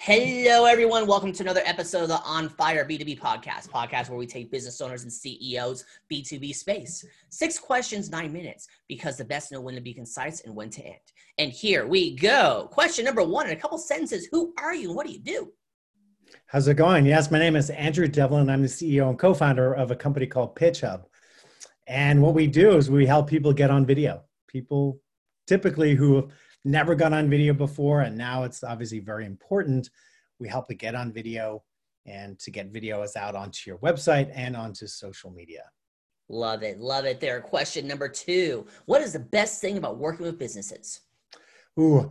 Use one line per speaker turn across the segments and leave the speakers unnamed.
Hello, everyone. Welcome to another episode of the On Fire B2B podcast, podcast where we take business owners and CEOs B2B space. Six questions, nine minutes, because the best know when to be concise and when to end. And here we go. Question number one in a couple sentences Who are you and what do you do?
How's it going? Yes, my name is Andrew Devlin. I'm the CEO and co founder of a company called Pitch Hub. And what we do is we help people get on video. People typically who never got on video before, and now it's obviously very important. We help to get on video and to get videos out onto your website and onto social media.
Love it. Love it there. Question number two What is the best thing about working with businesses?
Ooh,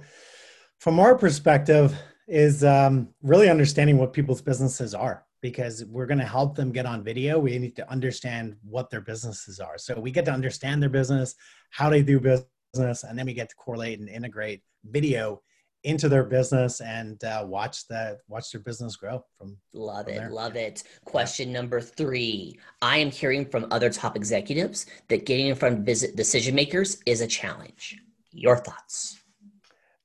from our perspective, is um, really understanding what people's businesses are because we're going to help them get on video. We need to understand what their businesses are. So we get to understand their business, how they do business business and then we get to correlate and integrate video into their business and uh, watch that watch their business grow from
love
from
it
there.
love it. Question number three. I am hearing from other top executives that getting in front of visit decision makers is a challenge. Your thoughts?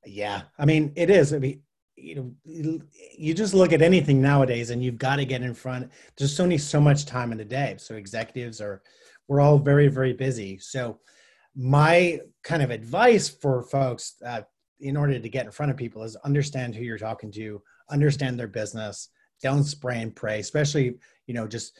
Yeah i mean it is. I mean you know you just look at anything nowadays and you've got to get in front there's only so much time in the day. So executives are we're all very very busy. So my kind of advice for folks uh, in order to get in front of people is understand who you're talking to understand their business don't spray and pray especially you know just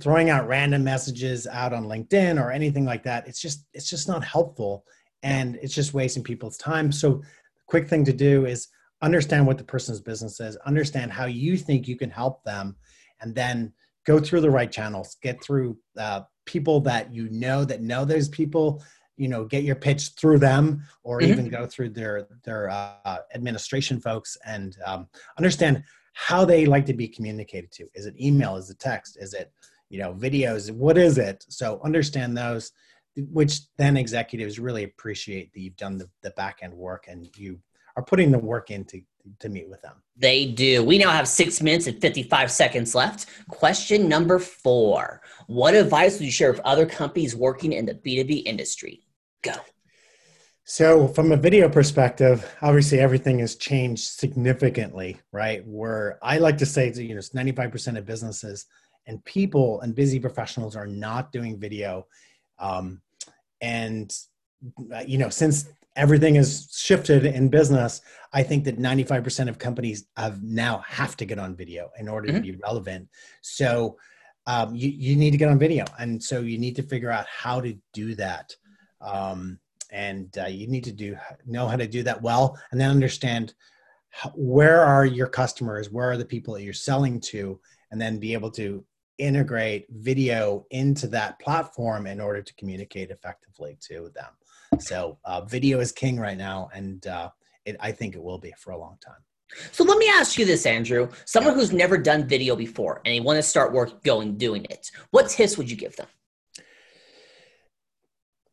throwing out random messages out on linkedin or anything like that. It's just it's just not helpful and it's just wasting people's time. So the quick thing to do is understand what the person's business is understand how you think you can help them and then go through the right channels get through uh, people that you know that know those people you know get your pitch through them or mm-hmm. even go through their their uh, administration folks and um, understand how they like to be communicated to. Is it email? Is it text? Is it you know videos? What is it? So understand those which then executives really appreciate that you've done the, the back end work and you are putting the work in to, to meet with them.
They do. We now have six minutes and 55 seconds left. Question number four What advice would you share with other companies working in the B2B industry? Go.
So, from a video perspective, obviously everything has changed significantly, right? Where I like to say, that you know, 95% of businesses and people and busy professionals are not doing video. Um, and, you know, since everything has shifted in business, I think that 95% of companies have now have to get on video in order mm-hmm. to be relevant. So, um, you, you need to get on video. And so you need to figure out how to do that um, and uh, you need to do know how to do that well and then understand how, where are your customers where are the people that you're selling to and then be able to integrate video into that platform in order to communicate effectively to them so uh, video is king right now and uh, it, i think it will be for a long time
so let me ask you this, Andrew. Someone who's never done video before and they want to start work going doing it. What tips would you give them?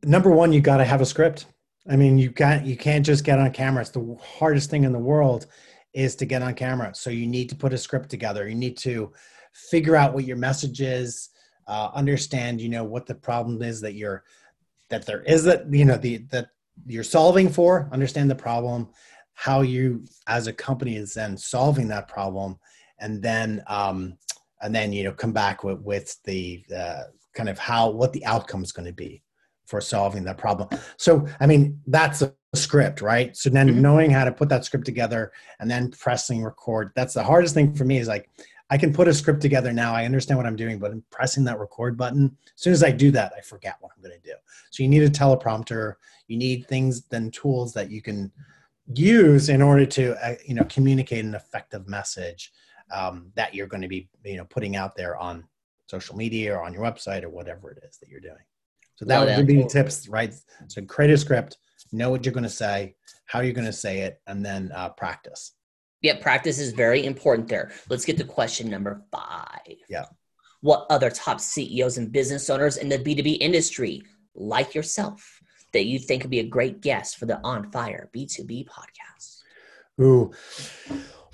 number one, you got to have a script. I mean, you got you can't just get on camera. It's the hardest thing in the world is to get on camera. So you need to put a script together. You need to figure out what your message is. Uh, understand, you know, what the problem is that you're that there is that you know the that you're solving for. Understand the problem, how you as a company is then solving that problem, and then um, and then you know come back with with the uh, kind of how what the outcome is going to be for solving that problem. So, I mean, that's a script, right? So then mm-hmm. knowing how to put that script together and then pressing record, that's the hardest thing for me is like, I can put a script together now. I understand what I'm doing, but I'm pressing that record button. As soon as I do that, I forget what I'm going to do. So you need a teleprompter. You need things, then tools that you can use in order to, uh, you know, communicate an effective message um, that you're going to be, you know, putting out there on social media or on your website or whatever it is that you're doing. So that would be the tips, right? So create a script, know what you're going to say, how you're going to say it, and then uh, practice.
Yeah, practice is very important there. Let's get to question number five.
Yeah.
What other top CEOs and business owners in the B2B industry, like yourself, that you think could be a great guest for the On Fire B2B podcast?
Ooh.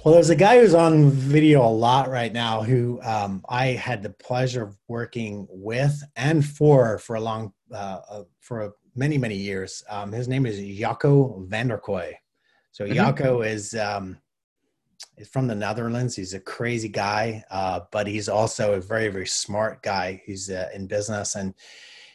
Well, there's a guy who's on video a lot right now who um, I had the pleasure of working with and for for a long uh, uh, for many many years. Um, his name is Jacco van der Kooij. So mm-hmm. is um, is from the Netherlands. He's a crazy guy, uh, but he's also a very, very smart guy. He's uh, in business and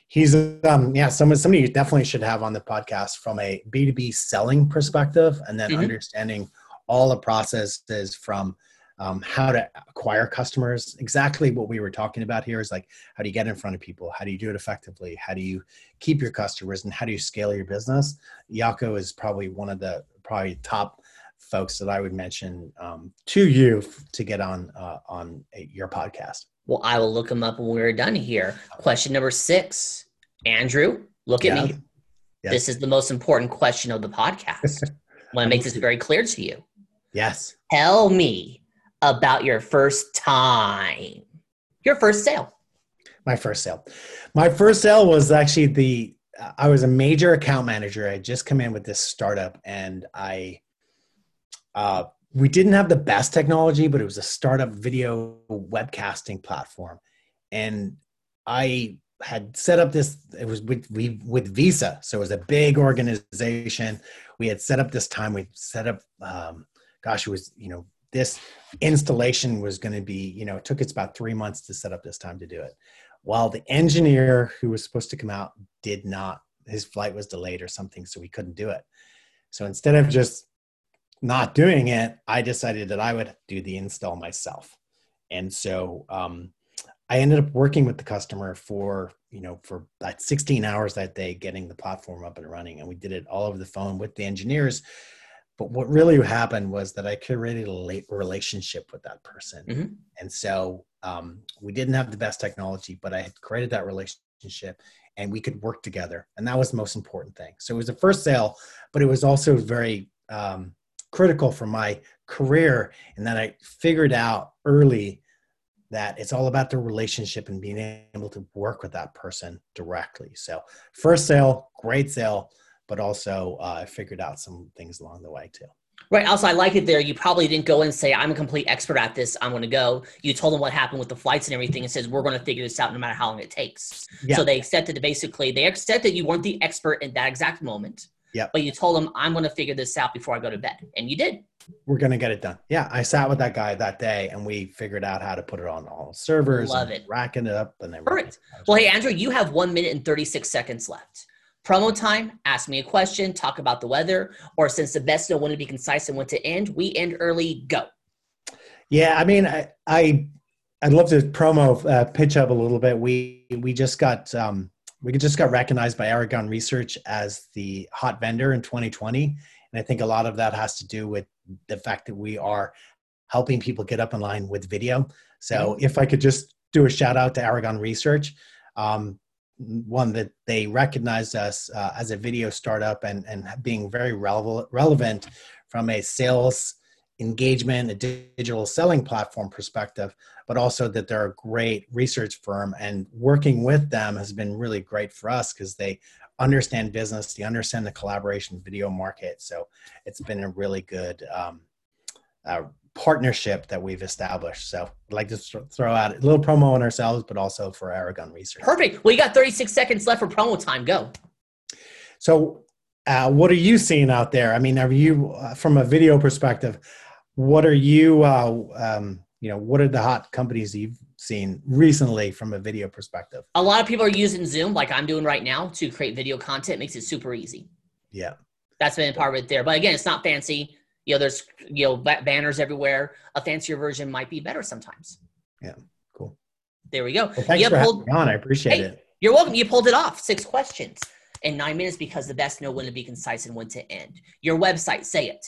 he's, um, yeah, someone, somebody you definitely should have on the podcast from a B2B selling perspective and then mm-hmm. understanding all the processes from um, how to acquire customers. Exactly what we were talking about here is like, how do you get in front of people? How do you do it effectively? How do you keep your customers and how do you scale your business? Jacco is probably one of the probably top folks that I would mention um, to you to get on uh, on a, your podcast?
Well, I will look them up when we're done here. Question number six, Andrew, look at me. Yes. This is the most important question of the podcast. I want to make this very clear to you.
Yes.
Tell me about your first time, your first sale.
My first sale. My first sale was actually the. I was a major account manager. I had just come in with this startup, and I uh, we didn't have the best technology, but it was a startup video webcasting platform. And I had set up this, it was with, with Visa. So it was a big organization. We had set up this time, we set up, um, gosh, it was, you know, this installation was going to be, you know, it took us about three months to set up this time to do it. While the engineer who was supposed to come out did not, his flight was delayed or something, so we couldn't do it. So instead of just not doing it, I decided that I would do the install myself. And so um, I ended up working with the customer for, you know, for about 16 hours that day, getting the platform up and running. And we did it all over the phone with the engineers. But what really happened was that I created a relationship with that person. Mm-hmm. And so um, we didn't have the best technology, but I had created that relationship and we could work together. And that was the most important thing. So it was the first sale, but it was also very, um, critical for my career and that I figured out early that it's all about the relationship and being able to work with that person directly. So, first sale, great sale, but also uh, I figured out some things along the way too.
Right. Also, I like it there. You probably didn't go and say, I'm a complete expert at this. I'm going to go. You told them what happened with the flights and everything and says, we're going to figure this out no matter how long it takes. Yeah. So they accepted basically, they accepted that you weren't the expert in that exact moment.
Yeah.
But you told him, I'm going to figure this out before I go to bed. And you did.
We're going to get it done. Yeah. I sat with that guy that day and we figured out how to put it on all servers.
Love it.
Racking it up. And
then Perfect. Well, hey, Andrew, you have one minute and 36 seconds left. Promo time, ask me a question, talk about the weather, or since the best know when to be concise and when to end, we end early, go.
Yeah. I mean, I, I, I'd love to promo uh, pitch up a little bit. We, we just got, um, we just got recognized by Aragon Research as the hot vendor in 2020. And I think a lot of that has to do with the fact that we are helping people get up in line with video. So mm-hmm. if I could just do a shout out to Aragon Research, um, one that they recognized us uh, as a video startup and, and being very relevant, relevant from a sales engagement, a digital selling platform perspective, but also that they're a great research firm. And working with them has been really great for us because they understand business, they understand the collaboration video market. So it's been a really good um, uh, partnership that we've established. So I'd like to throw out a little promo on ourselves, but also for Aragon Research.
Perfect. Well, you got 36 seconds left for promo time. Go.
So, uh, what are you seeing out there? I mean, are you, uh, from a video perspective, what are you uh, um, you know what are the hot companies you've seen recently from a video perspective?
A lot of people are using zoom like i'm doing right now to create video content. It makes it super easy.
Yeah.
That's been part of it there. But again it's not fancy. You know there's you know banners everywhere. A fancier version might be better sometimes.
Yeah. Cool.
There we go.
Well, thanks you for pulled, having me on. I appreciate hey, it.
you're welcome. You pulled it off. Six questions in nine minutes because the best know when to be concise and when to end. Your website say it.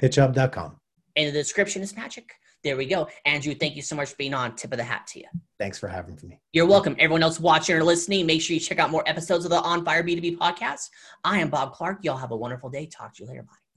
Pitchup.com
in the description is magic. There we go. Andrew, thank you so much for being on. Tip of the hat to you.
Thanks for having me.
You're welcome. Everyone else watching or listening, make sure you check out more episodes of the On Fire B2B podcast. I am Bob Clark. Y'all have a wonderful day. Talk to you later. Bye.